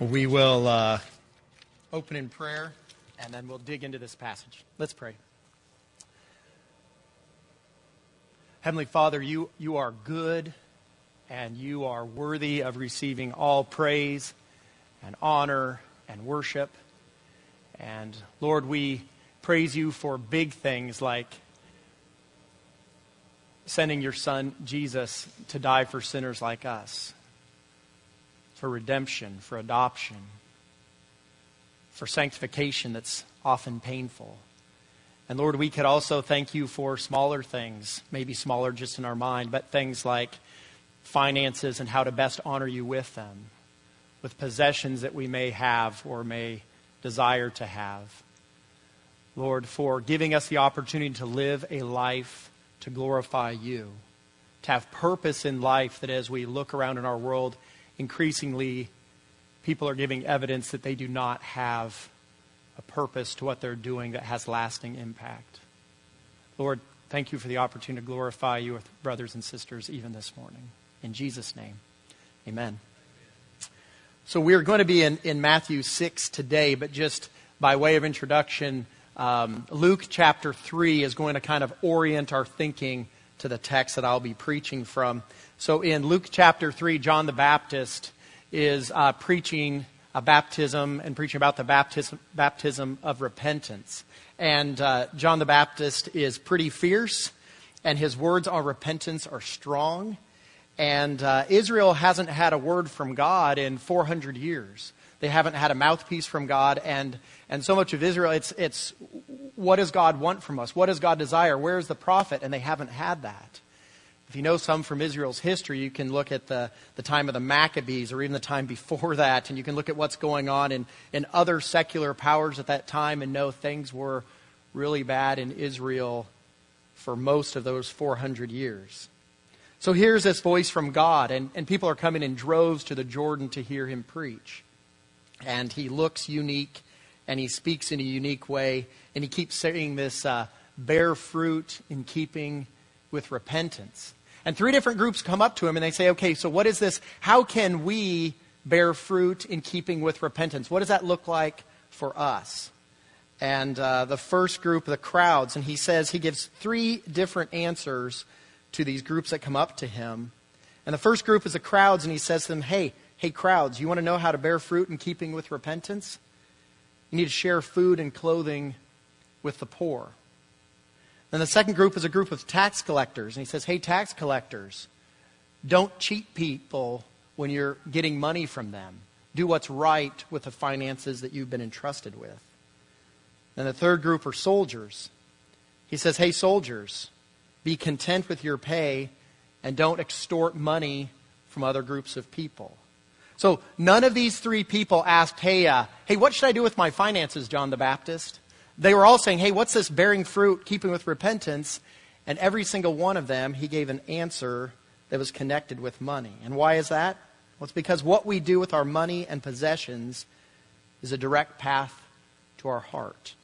We will uh, open in prayer and then we'll dig into this passage. Let's pray. Heavenly Father, you, you are good and you are worthy of receiving all praise and honor and worship. And Lord, we praise you for big things like sending your Son, Jesus, to die for sinners like us for redemption, for adoption, for sanctification that's often painful. And Lord, we could also thank you for smaller things, maybe smaller just in our mind, but things like finances and how to best honor you with them, with possessions that we may have or may desire to have. Lord, for giving us the opportunity to live a life to glorify you, to have purpose in life that as we look around in our world, increasingly people are giving evidence that they do not have a purpose to what they're doing that has lasting impact. Lord, thank you for the opportunity to glorify you with brothers and sisters even this morning. In Jesus' name, amen. So we're going to be in, in Matthew 6 today, but just by way of introduction, um, Luke chapter 3 is going to kind of orient our thinking to the text that I'll be preaching from. So in Luke chapter 3, John the Baptist is uh, preaching a baptism and preaching about the baptism, baptism of repentance. And uh, John the Baptist is pretty fierce, and his words on repentance are strong. And uh, Israel hasn't had a word from God in 400 years. They haven't had a mouthpiece from God, and, and so much of Israel, it's, it's what does God want from us? What does God desire? Where's the prophet? And they haven't had that. If you know some from Israel's history, you can look at the, the time of the Maccabees or even the time before that, and you can look at what's going on in, in other secular powers at that time and know things were really bad in Israel for most of those 400 years. So here's this voice from God, and, and people are coming in droves to the Jordan to hear him preach. And he looks unique, and he speaks in a unique way, and he keeps saying this uh, bear fruit in keeping with repentance. And three different groups come up to him and they say, okay, so what is this? How can we bear fruit in keeping with repentance? What does that look like for us? And uh, the first group, the crowds, and he says he gives three different answers to these groups that come up to him. And the first group is the crowds, and he says to them, hey, hey, crowds, you want to know how to bear fruit in keeping with repentance? You need to share food and clothing with the poor. Then the second group is a group of tax collectors. And he says, Hey, tax collectors, don't cheat people when you're getting money from them. Do what's right with the finances that you've been entrusted with. And the third group are soldiers. He says, Hey, soldiers, be content with your pay and don't extort money from other groups of people. So none of these three people asked, Hey, uh, hey, what should I do with my finances, John the Baptist? they were all saying, Hey, what's this bearing fruit, keeping with repentance? And every single one of them, he gave an answer that was connected with money. And why is that? Well, it's because what we do with our money and possessions is a direct path to our heart.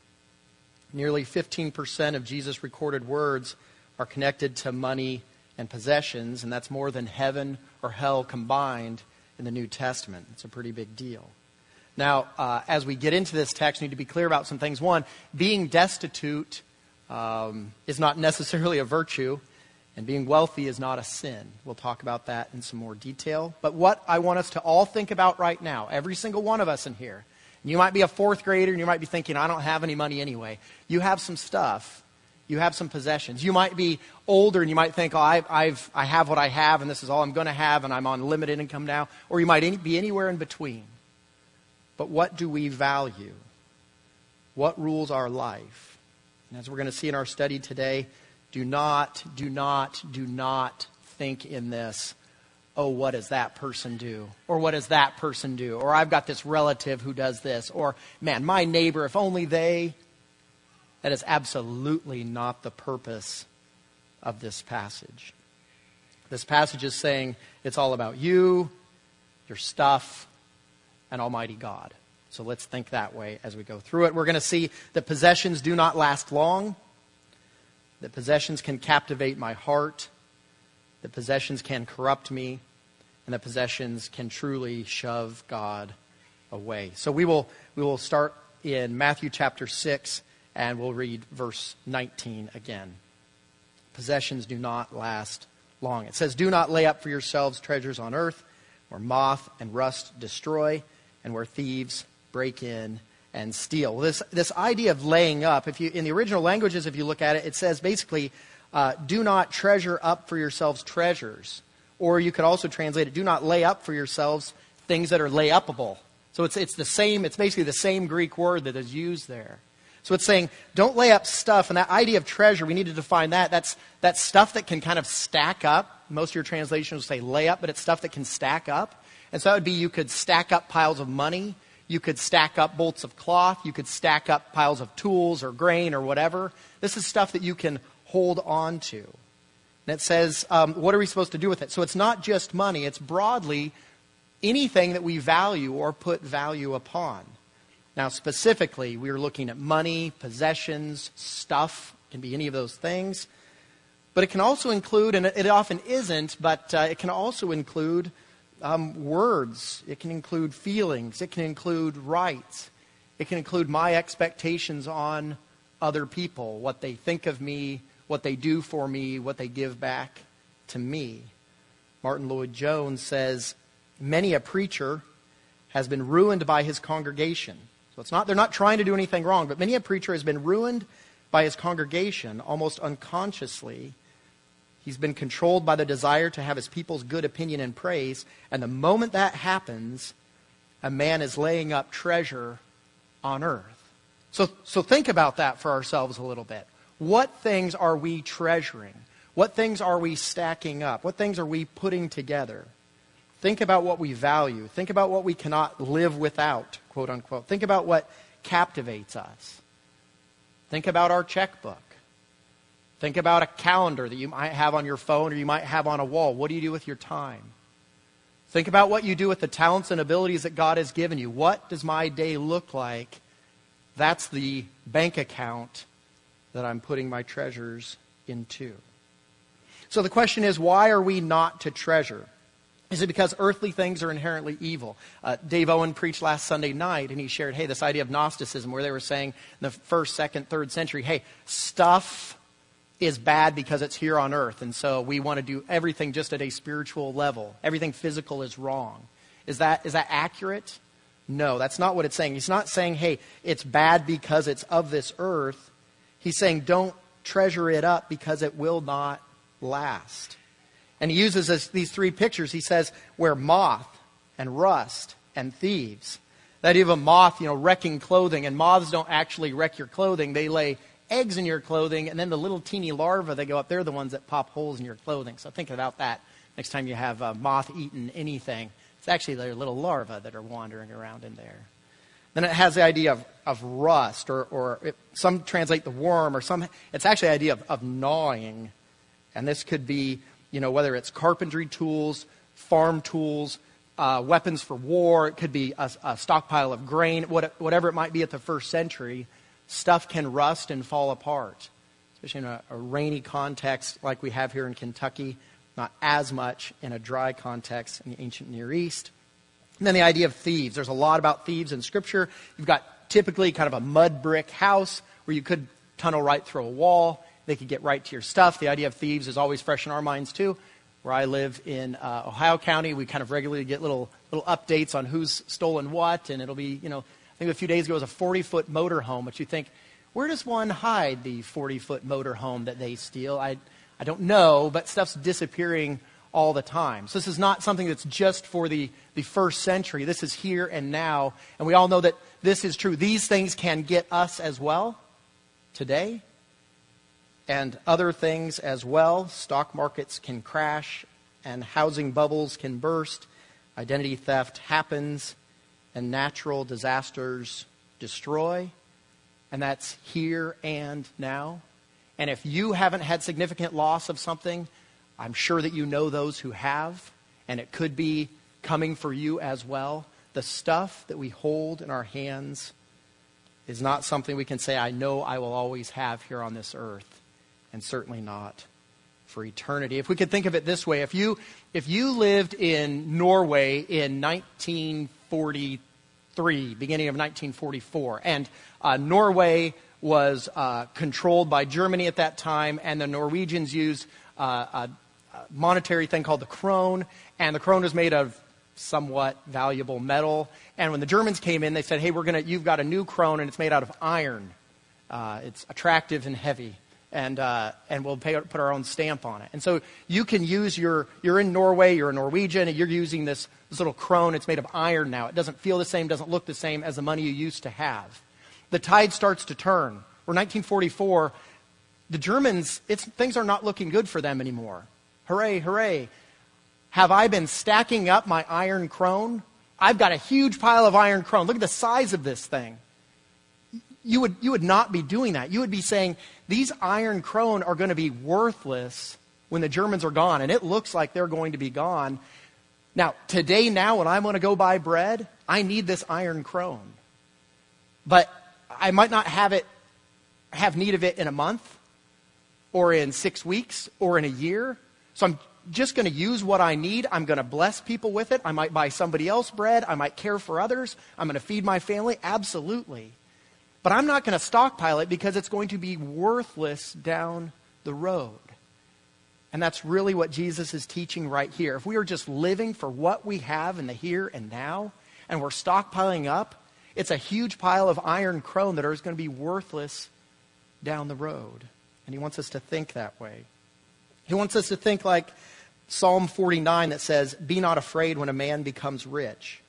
Nearly 15% of Jesus' recorded words are connected to money and possessions, and that's more than heaven or hell combined in the New Testament. It's a pretty big deal. Now, uh, as we get into this text, we need to be clear about some things. One, being destitute um, is not necessarily a virtue, and being wealthy is not a sin. We'll talk about that in some more detail. But what I want us to all think about right now, every single one of us in here, you might be a fourth grader and you might be thinking, I don't have any money anyway. You have some stuff. You have some possessions. You might be older and you might think, oh, I've, I've, I have what I have and this is all I'm going to have and I'm on limited income now. Or you might be anywhere in between. But what do we value? What rules our life? And as we're going to see in our study today, do not, do not, do not think in this, oh, what does that person do? Or what does that person do? Or I've got this relative who does this. Or, man, my neighbor, if only they. That is absolutely not the purpose of this passage. This passage is saying it's all about you, your stuff, and Almighty God. So let's think that way as we go through it. We're going to see that possessions do not last long, that possessions can captivate my heart, that possessions can corrupt me, and that possessions can truly shove God away. So we will, we will start in Matthew chapter 6 and we'll read verse 19 again. Possessions do not last long. It says, Do not lay up for yourselves treasures on earth where moth and rust destroy and where thieves break in and steal. This, this idea of laying up, if you, in the original languages, if you look at it, it says basically, uh, do not treasure up for yourselves treasures. Or you could also translate it, do not lay up for yourselves things that are lay upable. So it's, it's the same, it's basically the same Greek word that is used there. So it's saying, don't lay up stuff. And that idea of treasure, we need to define that. That's, that's stuff that can kind of stack up. Most of your translations will say lay up, but it's stuff that can stack up. And so that would be you could stack up piles of money. You could stack up bolts of cloth. You could stack up piles of tools or grain or whatever. This is stuff that you can hold on to. And it says, um, what are we supposed to do with it? So it's not just money, it's broadly anything that we value or put value upon. Now, specifically, we are looking at money, possessions, stuff, can be any of those things. But it can also include, and it often isn't, but uh, it can also include um, words. It can include feelings. It can include rights. It can include my expectations on other people, what they think of me, what they do for me, what they give back to me. Martyn Lloyd-Jones says, Many a preacher has been ruined by his congregation. So it's not, they're not trying to do anything wrong, but many a preacher has been ruined by his congregation almost unconsciously. He's been controlled by the desire to have his people's good opinion and praise. And the moment that happens, a man is laying up treasure on earth. So, so think about that for ourselves a little bit. What things are we treasuring? What things are we stacking up? What things are we putting together? Think about what we value. Think about what we cannot live without, quote unquote. Think about what captivates us. Think about our checkbook. Think about a calendar that you might have on your phone or you might have on a wall. What do you do with your time? Think about what you do with the talents and abilities that God has given you. What does my day look like? That's the bank account that I'm putting my treasures into. So the question is why are we not to treasure? Is it because earthly things are inherently evil? Uh, Dave Owen preached last Sunday night, and he shared, hey, this idea of Gnosticism, where they were saying in the first, second, third century, hey, stuff is bad because it's here on earth, and so we want to do everything just at a spiritual level. Everything physical is wrong. Is that, is that accurate? No, that's not what it's saying. He's not saying, hey, it's bad because it's of this earth. He's saying, don't treasure it up because it will not last. And he uses this, these three pictures. He says, where moth and rust and thieves. That idea of a moth, you know, wrecking clothing, and moths don't actually wreck your clothing. They lay eggs in your clothing, and then the little teeny larvae that go up, they're the ones that pop holes in your clothing. So think about that next time you have a moth eaten anything. It's actually their little larvae that are wandering around in there. Then it has the idea of, of rust, or, or it, some translate the worm, or some, it's actually the idea of, of gnawing. And this could be you know, whether it's carpentry tools, farm tools, uh, weapons for war, it could be a, a stockpile of grain, what, whatever it might be at the first century, stuff can rust and fall apart, especially in a, a rainy context like we have here in Kentucky, not as much in a dry context in the ancient Near East. And then the idea of thieves. There's a lot about thieves in Scripture. You've got typically kind of a mud brick house where you could tunnel right through a wall. They could get right to your stuff. The idea of thieves is always fresh in our minds, too. Where I live in uh, Ohio County, we kind of regularly get little, little updates on who's stolen what, and it'll be, you know, I think a few days ago was a 40 foot motor home, but you think, where does one hide the 40 foot motor home that they steal? I, I don't know, but stuff's disappearing all the time. So this is not something that's just for the, the first century. This is here and now. And we all know that this is true. These things can get us as well today and other things as well. Stock markets can crash and housing bubbles can burst. Identity theft happens and natural disasters destroy. And that's here and now. And if you haven't had significant loss of something, I'm sure that you know those who have, and it could be coming for you as well. The stuff that we hold in our hands is not something we can say, I know I will always have here on this earth and certainly not for eternity. If we could think of it this way, if you, if you lived in Norway in 1943, 1943, beginning of 1944. And uh, Norway was uh, controlled by Germany at that time, and the Norwegians used uh, a, a monetary thing called the krone, and the krone was made of somewhat valuable metal. And when the Germans came in, they said, "Hey, we're gonna, you've got a new krone, and it's made out of iron. Uh, it's attractive and heavy." And, uh, and we'll pay, put our own stamp on it. And so you can use your, you're in Norway, you're a Norwegian, and you're using this, this little krone. It's made of iron now. It doesn't feel the same, doesn't look the same as the money you used to have. The tide starts to turn. We're 1944. The Germans, things are not looking good for them anymore. Hooray, hooray. Have I been stacking up my iron krone? I've got a huge pile of iron krone. Look at the size of this thing you would, you would not be doing that. You would be saying, these iron krone are going to be worthless when the Germans are gone, and it looks like they're going to be gone. Now, today, now, when I'm going to go buy bread, I need this iron krone. But I might not have it, have need of it in a month, or in six weeks, or in a year. So I'm just going to use what I need. I'm going to bless people with it. I might buy somebody else bread. I might care for others. I'm going to feed my family. Absolutely. But I'm not going to stockpile it because it's going to be worthless down the road. And that's really what Jesus is teaching right here. If we are just living for what we have in the here and now, and we're stockpiling up, it's a huge pile of iron krone that is going to be worthless down the road. And he wants us to think that way. He wants us to think like Psalm 49 that says, Be not afraid when a man becomes rich,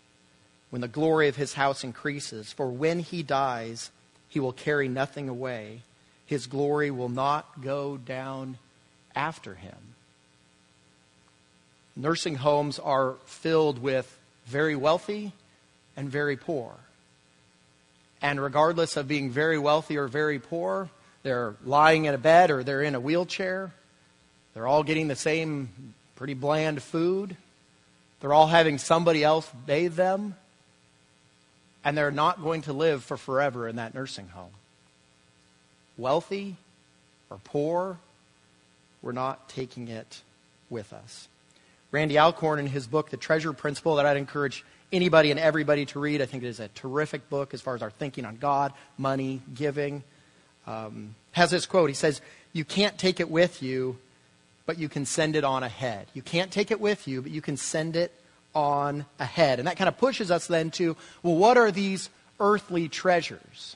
when the glory of his house increases, for when he dies, he will carry nothing away. His glory will not go down after him. Nursing homes are filled with very wealthy and very poor. And regardless of being very wealthy or very poor, they're lying in a bed or they're in a wheelchair. They're all getting the same pretty bland food. They're all having somebody else bathe them and they're not going to live for forever in that nursing home. Wealthy or poor, we're not taking it with us. Randy Alcorn, in his book, The Treasure Principle, that I'd encourage anybody and everybody to read, I think it is a terrific book as far as our thinking on God, money, giving, um, has this quote. He says, You can't take it with you, but you can send it on ahead. You can't take it with you, but you can send it on ahead. And that kind of pushes us then to, well, what are these earthly treasures?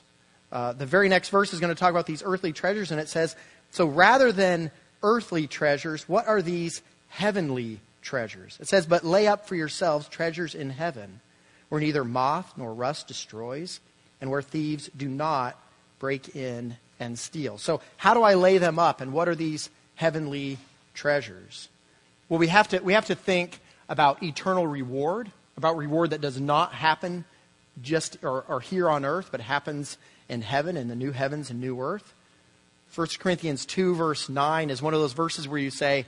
Uh, the very next verse is going to talk about these earthly treasures, and it says, so rather than earthly treasures, what are these heavenly treasures? It says, but lay up for yourselves treasures in heaven, where neither moth nor rust destroys, and where thieves do not break in and steal. So, how do I lay them up, and what are these heavenly treasures? Well, we have to, we have to think about eternal reward, about reward that does not happen just or, or here on earth, but happens in heaven, in the new heavens and new earth. 1 Corinthians 2, verse 9 is one of those verses where you say,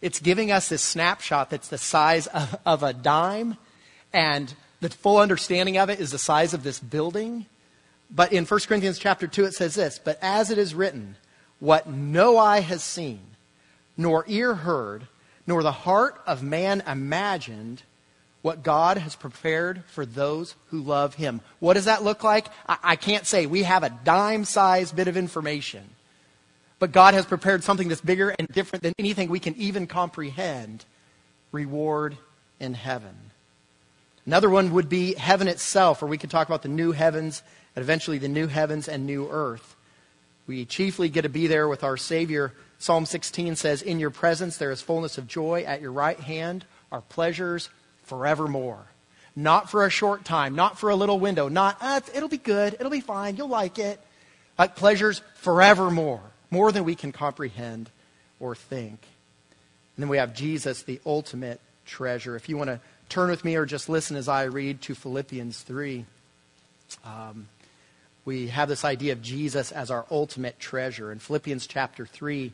it's giving us this snapshot that's the size of, of a dime, and the full understanding of it is the size of this building. But in 1 Corinthians chapter 2, it says this But as it is written, what no eye has seen, nor ear heard, nor the heart of man imagined what God has prepared for those who love him. What does that look like? I, I can't say. We have a dime sized bit of information. But God has prepared something that's bigger and different than anything we can even comprehend reward in heaven. Another one would be heaven itself, or we could talk about the new heavens and eventually the new heavens and new earth. We chiefly get to be there with our Savior Psalm 16 says, In your presence there is fullness of joy. At your right hand are pleasures forevermore. Not for a short time, not for a little window, not, uh, it'll be good, it'll be fine, you'll like it. Like pleasures forevermore, more than we can comprehend or think. And then we have Jesus, the ultimate treasure. If you want to turn with me or just listen as I read to Philippians 3. Um, we have this idea of Jesus as our ultimate treasure. In Philippians chapter 3,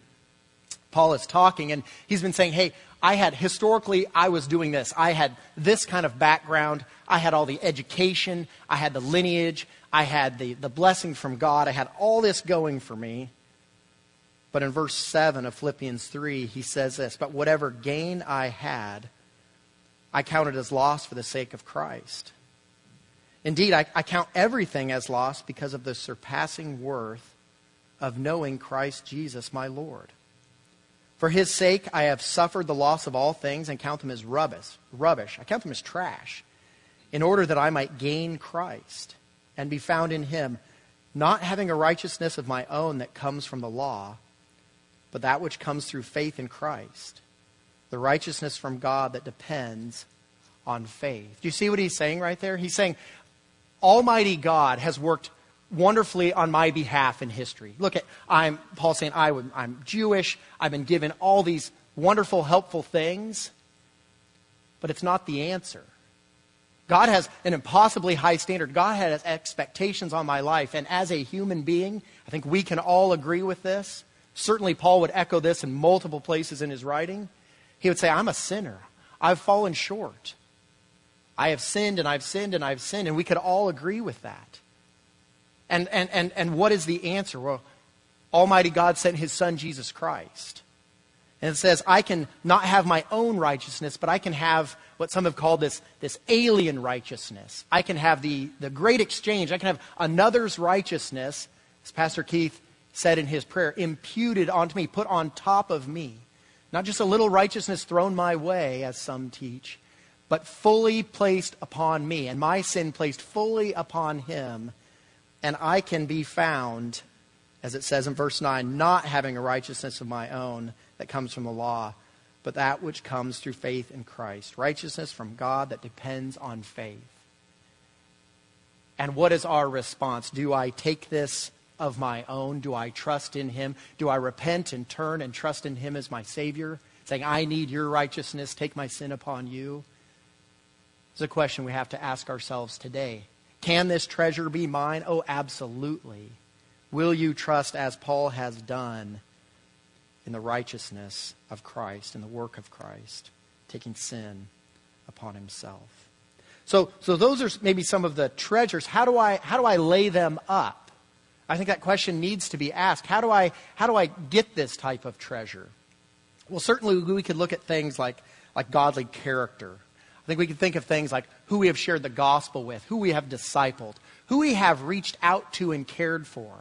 Paul is talking, and he's been saying, Hey, I had historically, I was doing this. I had this kind of background. I had all the education. I had the lineage. I had the, the blessing from God. I had all this going for me. But in verse 7 of Philippians 3, he says this But whatever gain I had, I counted as loss for the sake of Christ. Indeed, I, I count everything as loss because of the surpassing worth of knowing Christ Jesus, my Lord. For his sake, I have suffered the loss of all things and count them as rubbish. Rubbish. I count them as trash, in order that I might gain Christ and be found in him, not having a righteousness of my own that comes from the law, but that which comes through faith in Christ, the righteousness from God that depends on faith. Do you see what he's saying right there? He's saying, Almighty God has worked wonderfully on my behalf in history. Look at, I'm, Paul saying, I, I'm Jewish. I've been given all these wonderful, helpful things, but it's not the answer. God has an impossibly high standard. God has expectations on my life. And as a human being, I think we can all agree with this. Certainly, Paul would echo this in multiple places in his writing. He would say, I'm a sinner. I've fallen short. I have sinned and I've sinned and I've sinned. And we could all agree with that. And, and, and, and what is the answer? Well, Almighty God sent his Son, Jesus Christ. And it says, I can not have my own righteousness, but I can have what some have called this, this alien righteousness. I can have the, the great exchange. I can have another's righteousness, as Pastor Keith said in his prayer, imputed onto me, put on top of me. Not just a little righteousness thrown my way, as some teach, but fully placed upon me, and my sin placed fully upon him, and I can be found, as it says in verse 9, not having a righteousness of my own that comes from the law, but that which comes through faith in Christ. Righteousness from God that depends on faith. And what is our response? Do I take this of my own? Do I trust in Him? Do I repent and turn and trust in Him as my Savior? Saying, I need your righteousness, take my sin upon you? It's a question we have to ask ourselves today. Can this treasure be mine? Oh, absolutely. Will you trust as Paul has done in the righteousness of Christ, in the work of Christ, taking sin upon himself? So, so those are maybe some of the treasures. How do I, how do I lay them up? I think that question needs to be asked. How do I, how do I get this type of treasure? Well, certainly we could look at things like, like godly character I think we can think of things like who we have shared the gospel with, who we have discipled, who we have reached out to and cared for.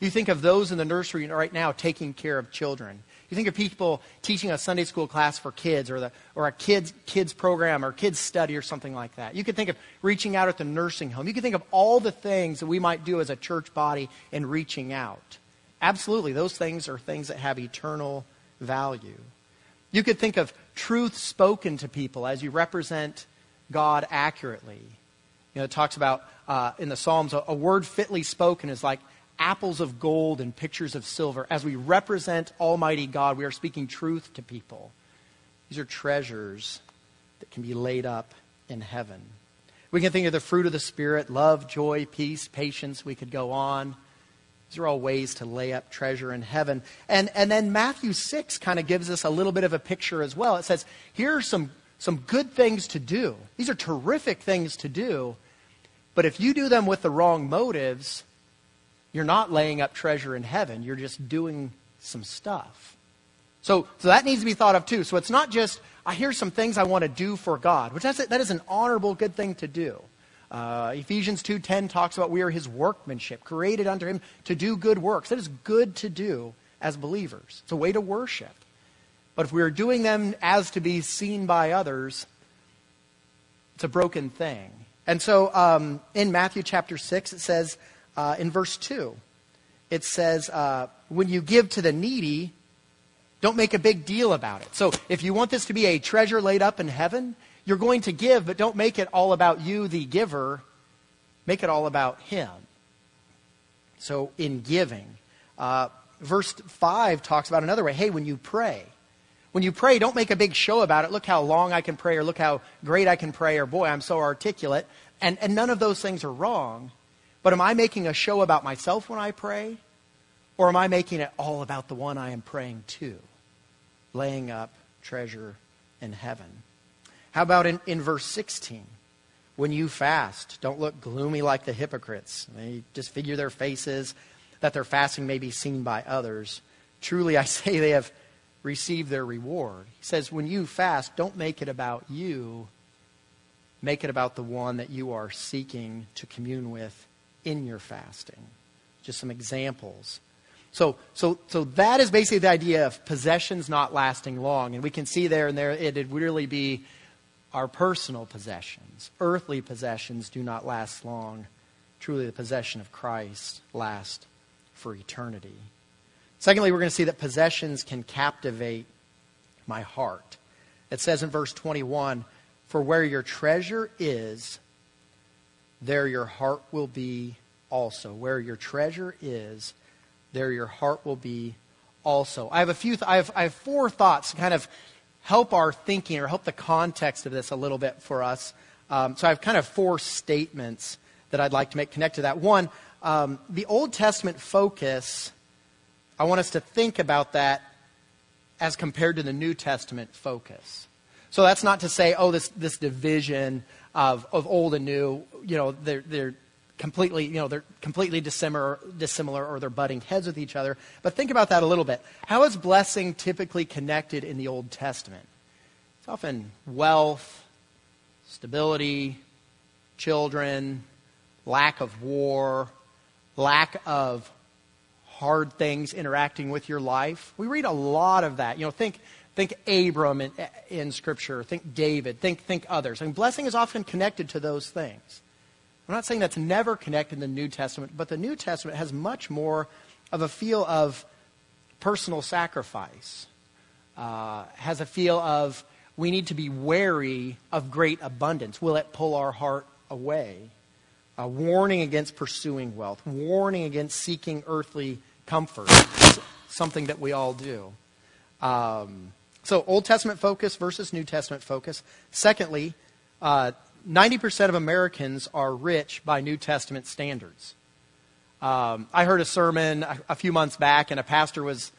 You think of those in the nursery right now taking care of children. You think of people teaching a Sunday school class for kids or, the, or a kids, kids program or kids study or something like that. You could think of reaching out at the nursing home. You could think of all the things that we might do as a church body in reaching out. Absolutely, those things are things that have eternal value. You could think of truth spoken to people as you represent God accurately. You know, it talks about uh, in the Psalms, a, a word fitly spoken is like apples of gold and pictures of silver. As we represent Almighty God, we are speaking truth to people. These are treasures that can be laid up in heaven. We can think of the fruit of the Spirit love, joy, peace, patience. We could go on. These are all ways to lay up treasure in heaven. And, and then Matthew 6 kind of gives us a little bit of a picture as well. It says, here are some, some good things to do. These are terrific things to do. But if you do them with the wrong motives, you're not laying up treasure in heaven. You're just doing some stuff. So, so that needs to be thought of too. So it's not just, I hear some things I want to do for God, which that's, that is an honorable, good thing to do. Uh, Ephesians 2.10 talks about we are his workmanship, created under him to do good works. That is good to do as believers. It's a way to worship. But if we are doing them as to be seen by others, it's a broken thing. And so um, in Matthew chapter 6, it says uh, in verse 2, it says, uh, when you give to the needy, don't make a big deal about it. So if you want this to be a treasure laid up in heaven, you're going to give, but don't make it all about you, the giver. Make it all about Him. So, in giving, uh, verse 5 talks about another way. Hey, when you pray, when you pray, don't make a big show about it. Look how long I can pray, or look how great I can pray, or boy, I'm so articulate. And, and none of those things are wrong. But am I making a show about myself when I pray? Or am I making it all about the one I am praying to? Laying up treasure in heaven. How about in, in verse 16? When you fast, don't look gloomy like the hypocrites. They disfigure their faces that their fasting may be seen by others. Truly, I say they have received their reward. He says, when you fast, don't make it about you, make it about the one that you are seeking to commune with in your fasting. Just some examples. So, so, so that is basically the idea of possessions not lasting long. And we can see there and there it'd really be our personal possessions. Earthly possessions do not last long. Truly, the possession of Christ lasts for eternity. Secondly, we're going to see that possessions can captivate my heart. It says in verse 21 For where your treasure is, there your heart will be also. Where your treasure is, there your heart will be also. I have a few, th- I, have, I have four thoughts kind of help our thinking or help the context of this a little bit for us. Um, so I have kind of four statements that I'd like to make connect to that. One, um, the Old Testament focus, I want us to think about that as compared to the New Testament focus. So that's not to say, oh, this, this division of, of old and new, you know, they're, they're completely, you know, they're completely dissimilar, dissimilar or they're butting heads with each other. But think about that a little bit. How is blessing typically connected in the Old Testament? It's often wealth, stability, children, lack of war, lack of hard things interacting with your life. We read a lot of that. You know, think think Abram in, in Scripture, think David, think think others. I mean, blessing is often connected to those things. I'm not saying that's never connected in the New Testament, but the New Testament has much more of a feel of personal sacrifice, uh, has a feel of we need to be wary of great abundance. Will it pull our heart away? A warning against pursuing wealth, warning against seeking earthly comfort, something that we all do. Um, so, Old Testament focus versus New Testament focus. Secondly, uh, 90% of Americans are rich by New Testament standards. Um, I heard a sermon a, a, few months back, and a pastor was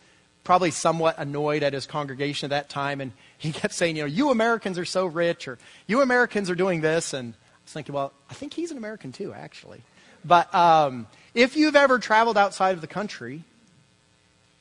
probably somewhat annoyed at his congregation at that time, and he kept saying, You know, you Americans are so rich, or you Americans are doing this. And I was thinking, Well, I think he's an American too, actually. But um, if you've ever traveled outside of the country,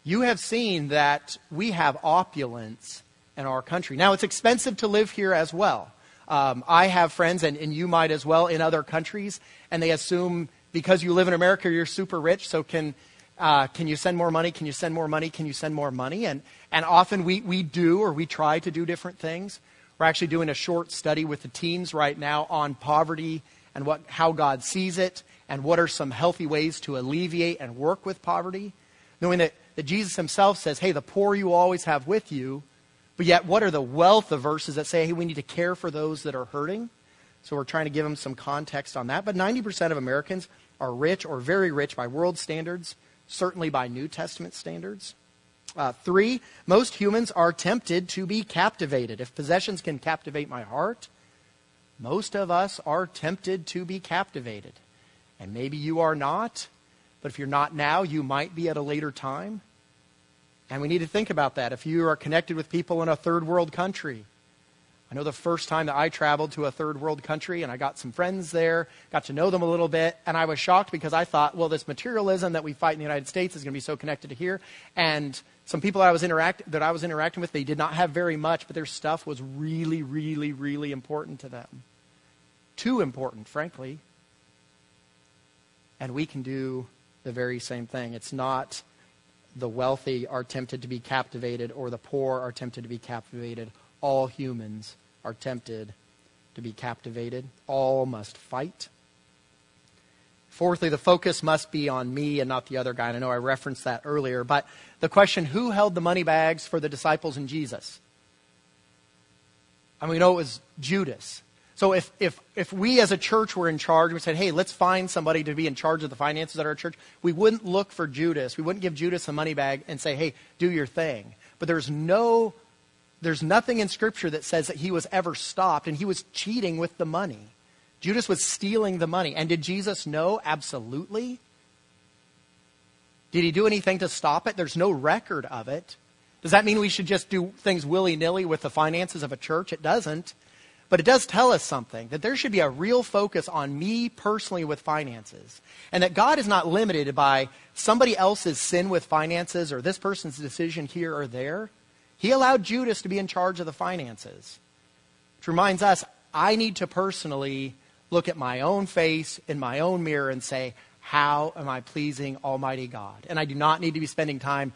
you have seen that we have opulence in our country. Now, it's expensive to live here as well. Um, I have friends, and, and you might as well, in other countries, and they assume because you live in America, you're super rich, so can, uh, can you send more money? Can you send more money? Can you send more money? And, and often we, we do, or we try to do different things. We're actually doing a short study with the teens right now on poverty and what, how God sees it, and what are some healthy ways to alleviate and work with poverty. Knowing that, that Jesus himself says, hey, the poor you always have with you, but yet, what are the wealth of verses that say, hey, we need to care for those that are hurting? So we're trying to give them some context on that. But 90% of Americans are rich or very rich by world standards, certainly by New Testament standards. Uh, three, most humans are tempted to be captivated. If possessions can captivate my heart, most of us are tempted to be captivated. And maybe you are not, but if you're not now, you might be at a later time. And we need to think about that. If you are connected with people in a third world country, I know the first time that I traveled to a third world country and I got some friends there, got to know them a little bit, and I was shocked because I thought, well, this materialism that we fight in the United States is going to be so connected to here. And some people I was interact- that I was interacting with, they did not have very much, but their stuff was really, really, really important to them. Too important, frankly. And we can do the very same thing. It's not the wealthy are tempted to be captivated or the poor are tempted to be captivated. All humans are tempted to be captivated. All must fight. Fourthly, the focus must be on me and not the other guy. And I know I referenced that earlier, but the question who held the money bags for the disciples and Jesus? And we know it was Judas. So if, if, if we as a church were in charge, we said, hey, let's find somebody to be in charge of the finances at our church, we wouldn't look for Judas. We wouldn't give Judas a money bag and say, hey, do your thing. But there's no, there's nothing in Scripture that says that he was ever stopped and he was cheating with the money. Judas was stealing the money. And did Jesus know? Absolutely. Did he do anything to stop it? There's no record of it. Does that mean we should just do things willy nilly with the finances of a church? It doesn't. But it does tell us something that there should be a real focus on me personally with finances. And that God is not limited by somebody else's sin with finances or this person's decision here or there. He allowed Judas to be in charge of the finances. Which reminds us I need to personally look at my own face in my own mirror and say, How am I pleasing Almighty God? And I do not need to be spending time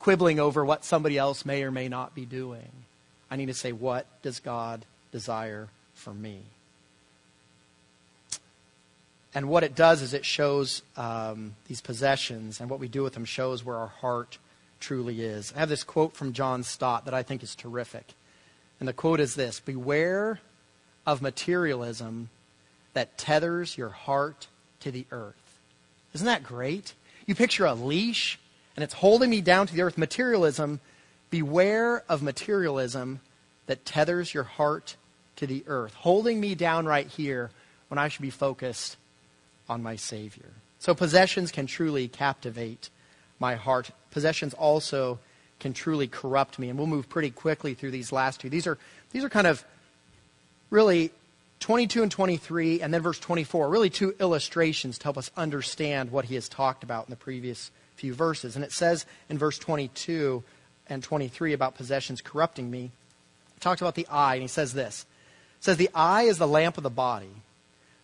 quibbling over what somebody else may or may not be doing. I need to say, What does God desire for me? And what it does is it shows um, these possessions, and what we do with them shows where our heart truly is. I have this quote from John Stott that I think is terrific. And the quote is this Beware of materialism that tethers your heart to the earth. Isn't that great? You picture a leash and it's holding me down to the earth. Materialism, beware of materialism that tethers your heart to the earth, holding me down right here when I should be focused on my Savior. So possessions can truly captivate my heart. Possessions also can truly corrupt me. And we'll move pretty quickly through these last two. These are, these are kind of really 22 and 23, and then verse 24, really two illustrations to help us understand what he has talked about in the previous few verses. And it says in verse 22 and 23 about possessions corrupting me. He talks about the eye, and he says this. Says, The eye is the lamp of the body.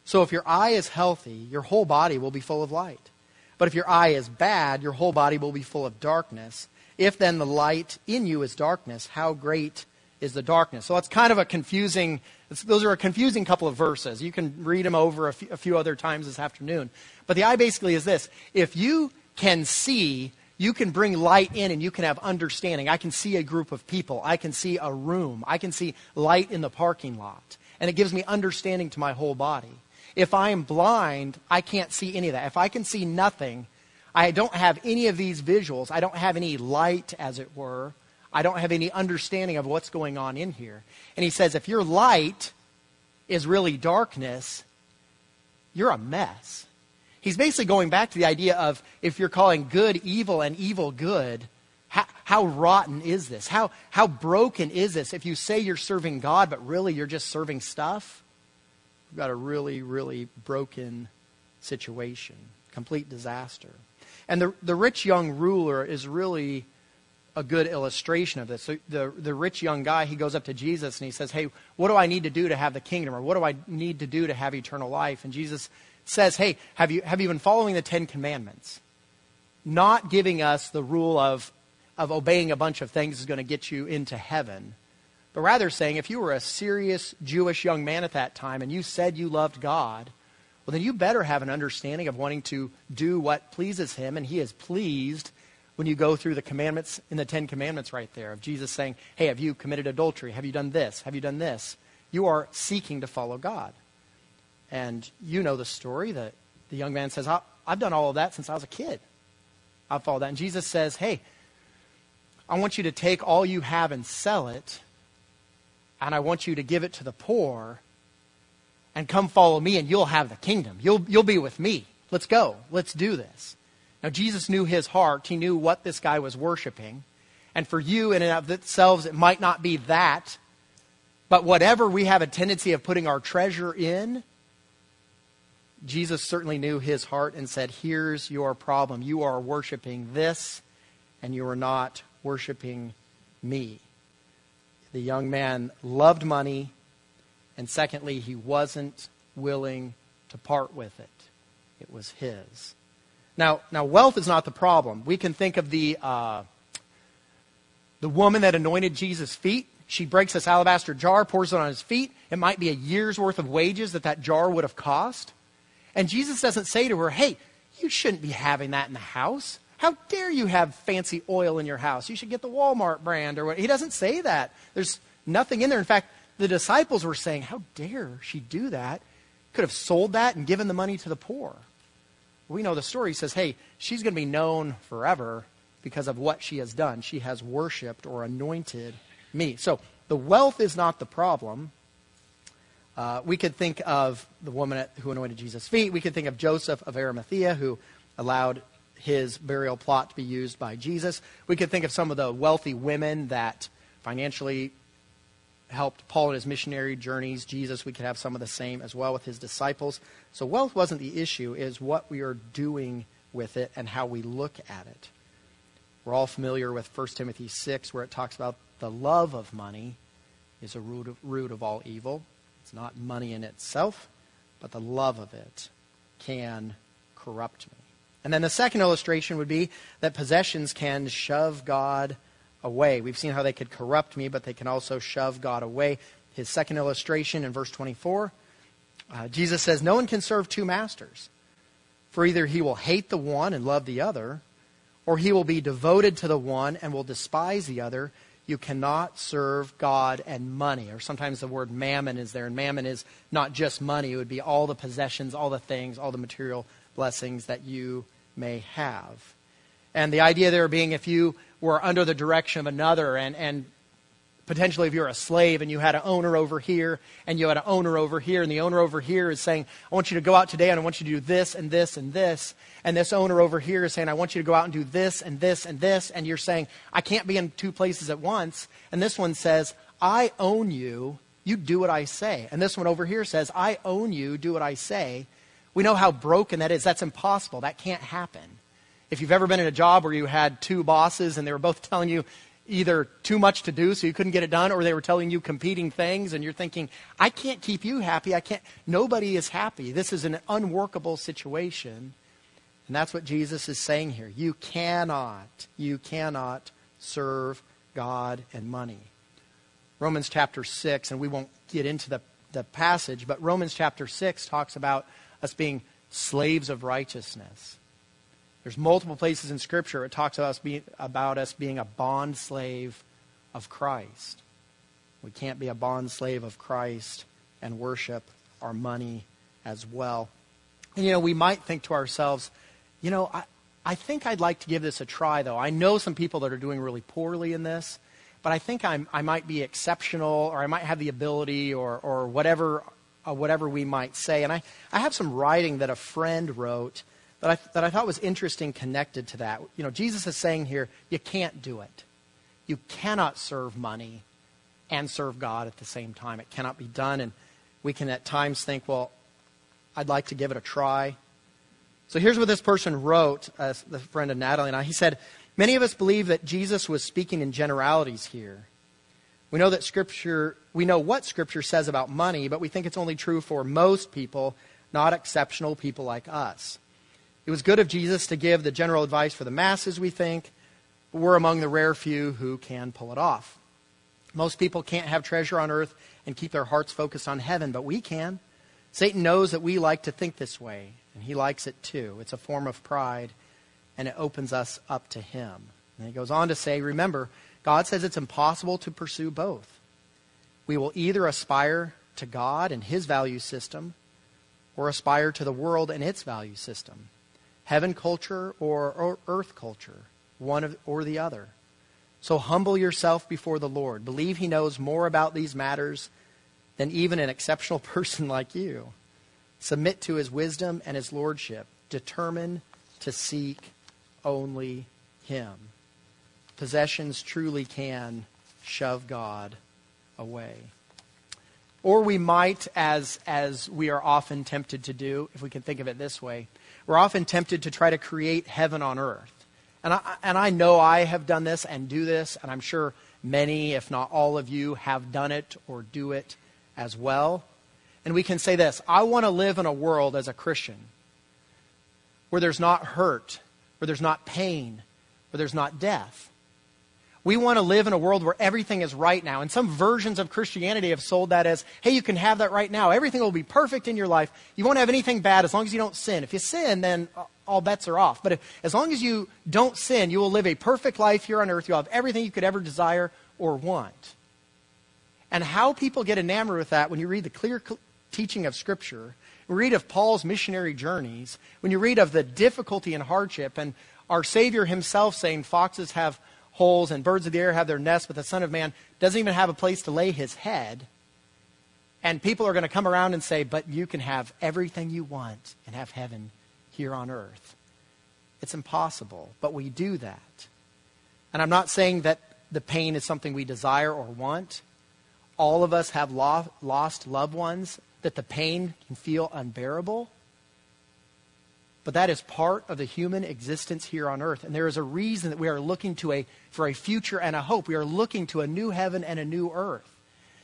So if your eye is healthy, your whole body will be full of light. But if your eye is bad, your whole body will be full of darkness. If then the light in you is darkness, how great is the darkness? So it's kind of a confusing, those are a confusing couple of verses. You can read them over a few, a few other times this afternoon. But the eye basically is this if you can see, you can bring light in and you can have understanding. I can see a group of people, I can see a room, I can see light in the parking lot. And it gives me understanding to my whole body. If I am blind, I can't see any of that. If I can see nothing, I don't have any of these visuals. I don't have any light, as it were. I don't have any understanding of what's going on in here. And he says, if your light is really darkness, you're a mess. He's basically going back to the idea of if you're calling good evil and evil good, how, how rotten is this? How, how broken is this? If you say you're serving God, but really you're just serving stuff, you've got a really, really broken situation, complete disaster. And the, the rich young ruler is really a good illustration of this. So the, the rich young guy, he goes up to Jesus and he says, Hey, what do I need to do to have the kingdom? Or what do I need to do to have eternal life? And Jesus says, Hey, have you, have you been following the Ten Commandments? Not giving us the rule of, of obeying a bunch of things is going to get you into heaven, but rather saying, if you were a serious Jewish young man at that time and you said you loved God, well, then you better have an understanding of wanting to do what pleases Him, and He is pleased when you go through the commandments in the Ten Commandments right there of Jesus saying, Hey, have you committed adultery? Have you done this? Have you done this? You are seeking to follow God. And you know the story that the young man says, I've done all of that since I was a kid. I've followed that. And Jesus says, Hey, I want you to take all you have and sell it, and I want you to give it to the poor, and come follow me, and you'll have the kingdom. You'll, you'll be with me. Let's go. Let's do this. Now, Jesus knew his heart. He knew what this guy was worshiping. And for you, in and of itself, it might not be that. But whatever we have a tendency of putting our treasure in, Jesus certainly knew his heart and said, Here's your problem. You are worshiping this, and you are not worshiping me. The young man loved money, and secondly, he wasn't willing to part with it. It was his. Now, now wealth is not the problem. We can think of the, uh, the woman that anointed Jesus' feet. She breaks this alabaster jar, pours it on his feet. It might be a year's worth of wages that that jar would have cost. And Jesus doesn't say to her, hey, you shouldn't be having that in the house. How dare you have fancy oil in your house? You should get the Walmart brand or what. He doesn't say that. There's nothing in there. In fact, the disciples were saying, How dare she do that? Could have sold that and given the money to the poor we know the story. He says, hey, she's going to be known forever because of what she has done. She has worshiped or anointed me. So the wealth is not the problem. Uh, we could think of the woman who anointed Jesus' feet. We could think of Joseph of Arimathea, who allowed his burial plot to be used by Jesus. We could think of some of the wealthy women that financially helped Paul in his missionary journeys. Jesus, we could have some of the same as well with his disciples. So wealth wasn't the issue, is what we are doing with it and how we look at it. We're all familiar with 1 Timothy 6, where it talks about the love of money is a root of, root of all evil. Not money in itself, but the love of it can corrupt me. And then the second illustration would be that possessions can shove God away. We've seen how they could corrupt me, but they can also shove God away. His second illustration in verse 24, uh, Jesus says, No one can serve two masters, for either he will hate the one and love the other, or he will be devoted to the one and will despise the other. You cannot serve God and money. Or sometimes the word mammon is there, and mammon is not just money, it would be all the possessions, all the things, all the material blessings that you may have. And the idea there being if you were under the direction of another and, and potentially if you're a slave and you had an owner over here and you had an owner over here and the owner over here is saying i want you to go out today and i want you to do this and this and this. And this owner over here is saying i want you to go out and do this and this and this. And you're saying i can't be in two places at once. And this one says i own you. You do what i say. And this one over here says i own you. Do what i say. We know how broken that is. That's impossible. That can't happen. If you've ever been in a job where you had two bosses and they were both telling you either too much to do so you couldn't get it done or they were telling you competing things and you're thinking i can't keep you happy. I can't nobody is happy. This is an unworkable situation. And that's what jesus is saying here. You cannot you cannot serve god and money. Romans chapter 6 and we won't get into the, the passage but romans chapter 6 talks about us being slaves of righteousness there's multiple places in Scripture it talks about us, being, about us being a bond slave of Christ. We can't be a bond slave of Christ and worship our money as well. And, you know, we might think to ourselves, you know, I, I think I'd like to give this a try, though. I know some people that are doing really poorly in this, but I think I'm, I might be exceptional or I might have the ability or, or whatever, uh, whatever we might say. And I, I have some writing that a friend wrote that I, that I thought was interesting connected to that. You know, Jesus is saying here, you can't do it. You cannot serve money and serve God at the same time. It cannot be done. And we can at times think, well, I'd like to give it a try. So here's what this person wrote, uh, the friend of Natalie and I. He said, Many of us believe that Jesus was speaking in generalities here. We know that Scripture, we know what Scripture says about money, but we think it's only true for most people, not exceptional people like us. It was good of Jesus to give the general advice for the masses, we think, but we're among the rare few who can pull it off. Most people can't have treasure on earth and keep their hearts focused on heaven, but we can. Satan knows that we like to think this way, and he likes it too. It's a form of pride, and it opens us up to him. And he goes on to say, Remember, God says it's impossible to pursue both. We will either aspire to God and his value system, or aspire to the world and its value system heaven culture or, earth culture, one of, or the other. So humble yourself before the Lord. Believe He knows more about these matters than even an exceptional person like you. Submit to His wisdom and His lordship. Determine to seek only Him. Possessions truly can shove God away. Or we might, as, as we are often tempted to do, if we can think of it this way, we're often tempted to try to create heaven on earth. And I, and I know I have done this and do this, and I'm sure many, if not all of you, have done it or do it as well. And we can say this I want to live in a world as a Christian where there's not hurt, where there's not pain, where there's not death. We want to live in a world where everything is right now. And some versions of Christianity have sold that as, hey, you can have that right now. Everything will be perfect in your life. You won't have anything bad as long as you don't sin. If you sin, then all bets are off. But if, as long as you don't sin, you will live a perfect life here on earth. You'll have everything you could ever desire or want. And how people get enamored with that when you read the clear teaching of Scripture, we read of Paul's missionary journeys, when you read of the difficulty and hardship, and our Savior himself saying foxes have holes and birds of the air have their nests, but the Son of Man doesn't even have a place to lay his head. And people are going to come around and say, but you can have everything you want and have heaven here on earth. It's impossible, but we do that. And I'm not saying that the pain is something we desire or want. All of us have lost loved ones that the pain can feel unbearable. But that is part of the human existence here on earth. And there is a reason that we are looking to a, for a future and a hope. We are looking to a new heaven and a new earth.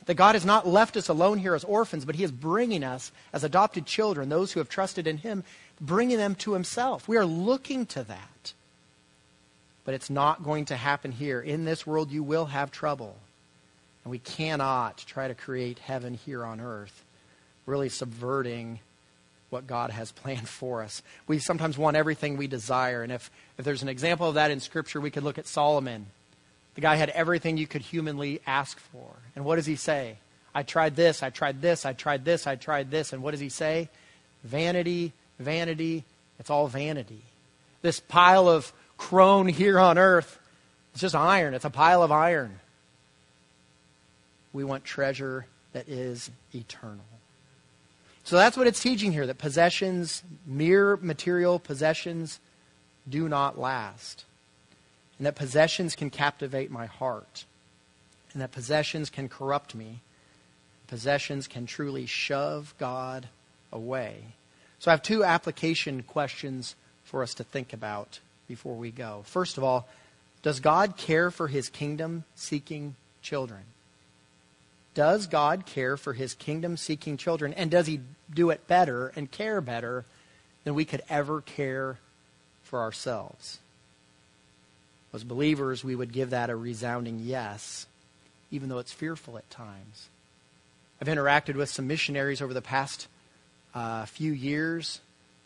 That God has not left us alone here as orphans, but He is bringing us as adopted children, those who have trusted in Him, bringing them to Himself. We are looking to that. But it's not going to happen here. In this world, you will have trouble. And we cannot try to create heaven here on earth, really subverting what God has planned for us. We sometimes want everything we desire. And if, if there's an example of that in Scripture, we could look at Solomon. The guy had everything you could humanly ask for. And what does he say? I tried this, I tried this, I tried this, I tried this. And what does he say? Vanity, vanity, it's all vanity. This pile of crone here on earth, it's just iron. It's a pile of iron. We want treasure that is eternal. So that's what it's teaching here that possessions, mere material possessions, do not last. And that possessions can captivate my heart. And that possessions can corrupt me. Possessions can truly shove God away. So I have two application questions for us to think about before we go. First of all, does God care for his kingdom seeking children? Does God care for his kingdom seeking children? And does he do it better and care better than we could ever care for ourselves? As believers, we would give that a resounding yes, even though it's fearful at times. I've interacted with some missionaries over the past uh, few years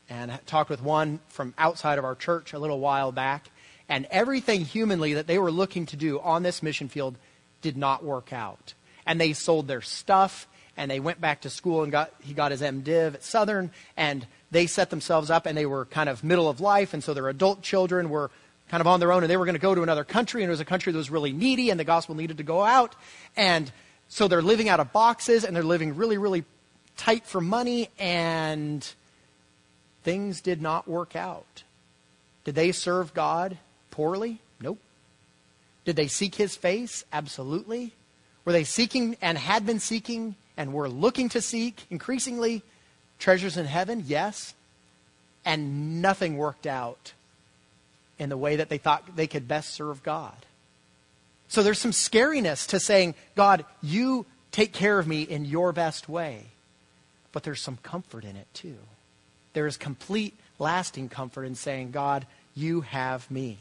and talked with one from outside of our church a little while back. And everything humanly that they were looking to do on this mission field did not work out and they sold their stuff and they went back to school and got he got his MDiv at Southern and they set themselves up and they were kind of middle of life and so their adult children were kind of on their own and they were going to go to another country and it was a country that was really needy and the gospel needed to go out and so they're living out of boxes and they're living really really tight for money and things did not work out. Did they serve God poorly? Nope. Did they seek his face? Absolutely. Were they seeking and had been seeking and were looking to seek increasingly treasures in heaven? Yes. And nothing worked out in the way that they thought they could best serve God. So there's some scariness to saying, God, you take care of me in your best way. But there's some comfort in it too. There is complete, lasting comfort in saying, God, you have me.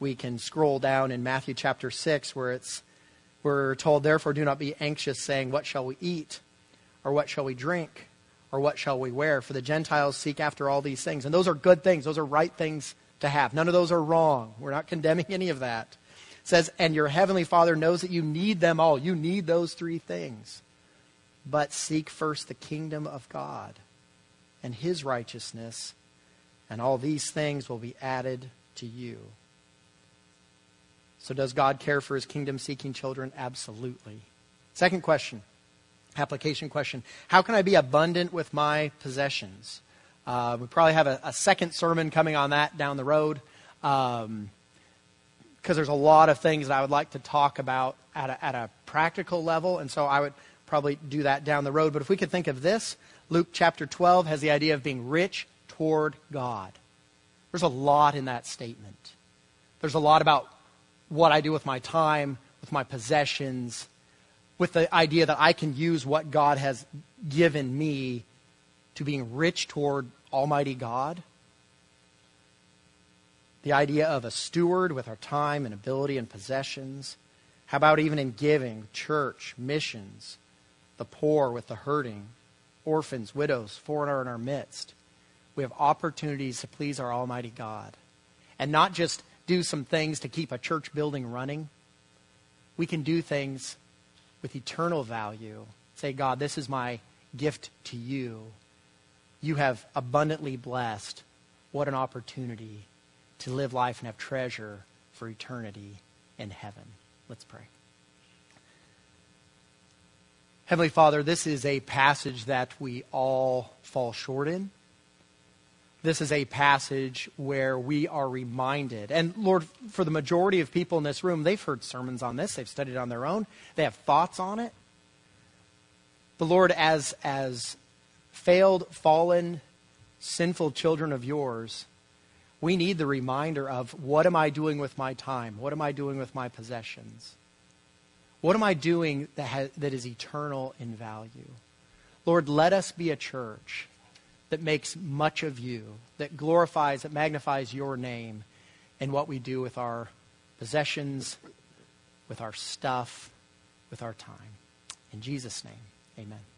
We can scroll down in Matthew chapter 6 where it's we're told, therefore, do not be anxious, saying, What shall we eat? Or what shall we drink? Or what shall we wear? For the Gentiles seek after all these things. And those are good things. Those are right things to have. None of those are wrong. We're not condemning any of that. It says, And your heavenly Father knows that you need them all. You need those three things. But seek first the kingdom of God and his righteousness, and all these things will be added to you. So, does God care for his kingdom seeking children? Absolutely. Second question, application question How can I be abundant with my possessions? Uh, we probably have a, a, second sermon coming on that down the road because um, there's a lot of things that I would like to talk about at a, at a practical level, and so I would probably do that down the road. But if we could think of this, Luke chapter 12 has the idea of being rich toward God. There's a lot in that statement. There's a lot about what I do with my time, with my possessions, with the idea that I can use what God has given me to being rich toward Almighty God. The idea of a steward with our time and ability and possessions. How about even in giving, church, missions, the poor with the hurting, orphans, widows, foreigner in our midst? We have opportunities to please our Almighty God. And not just do some things to keep a church building running. We can do things with eternal value. Say, God, this is my gift to you. You have abundantly blessed. What an opportunity to live life and have treasure for eternity in heaven. Let's pray. Heavenly Father, this is a passage that we all fall short in this is a passage where we are reminded. And Lord, for the majority of people in this room, they've heard sermons on this, they've studied on their own, they have thoughts on it. But Lord, as, as failed, fallen, sinful children of yours, we need the reminder of what am I doing with my time? What am I doing with my possessions? What am I doing that, has, that is eternal in value? Lord, let us be a church that makes much of you, that glorifies, that magnifies your name in what we do with our possessions, with our stuff, with our time. In Jesus' name, amen.